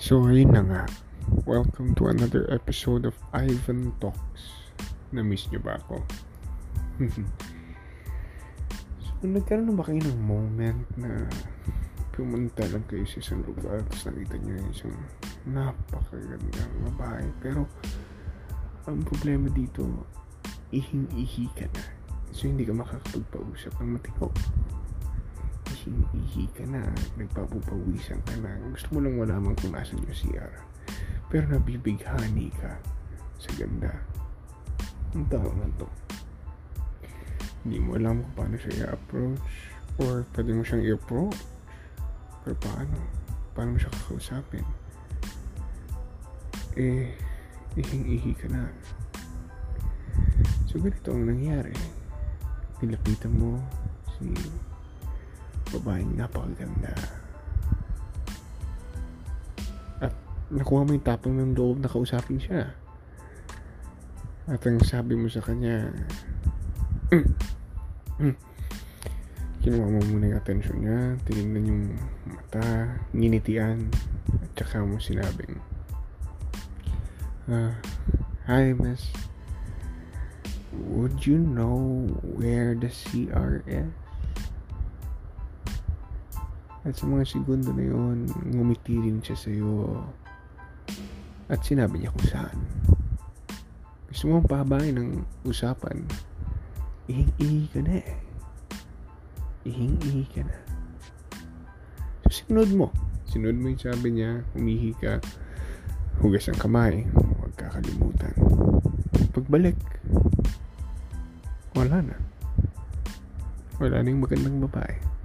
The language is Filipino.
So ayun na nga. Welcome to another episode of Ivan Talks. Na-miss nyo ba ako? so nagkaroon na ba kayo ng moment na pumunta lang kayo sa isang lugar tapos nakita nyo yung isang napakagandang babae pero ang problema dito ihing-ihi ka na so hindi ka makakapagpausap ng matino ihing-ihi ka na nagpapupawisan ka na. Gusto mo lang malaman kung nasan yung CR pero nabibighani ka sa ganda. Ng tao na to. Hindi mo alam kung paano siya i-approach or pwede mo siyang i-approach. Pero paano? Paano mo siya kakausapin? Eh ihing-ihi ka na. So ganito ang nangyari. Nilapitan mo si babaeng napakaganda. At nakuha mo yung tapang ng loob na kausapin siya. At ang sabi mo sa kanya mm, mm, kinuha mo muna yung atensyon niya tinignan yung mata nginitian at saka mo sinabing uh, hi miss. Would you know where the CR is? At sa mga segundo na yun, ngumiti rin siya sa'yo. At sinabi niya kung saan. Gusto mo pahabain ng usapan. Ihing-ihi ka na eh. Ihing-ihi ka na. So, sinunod mo. Sinunod mo yung sabi niya, umihi ka, hugas ang kamay, huwag kakalimutan. Pagbalik, wala na. Wala na yung magandang babae.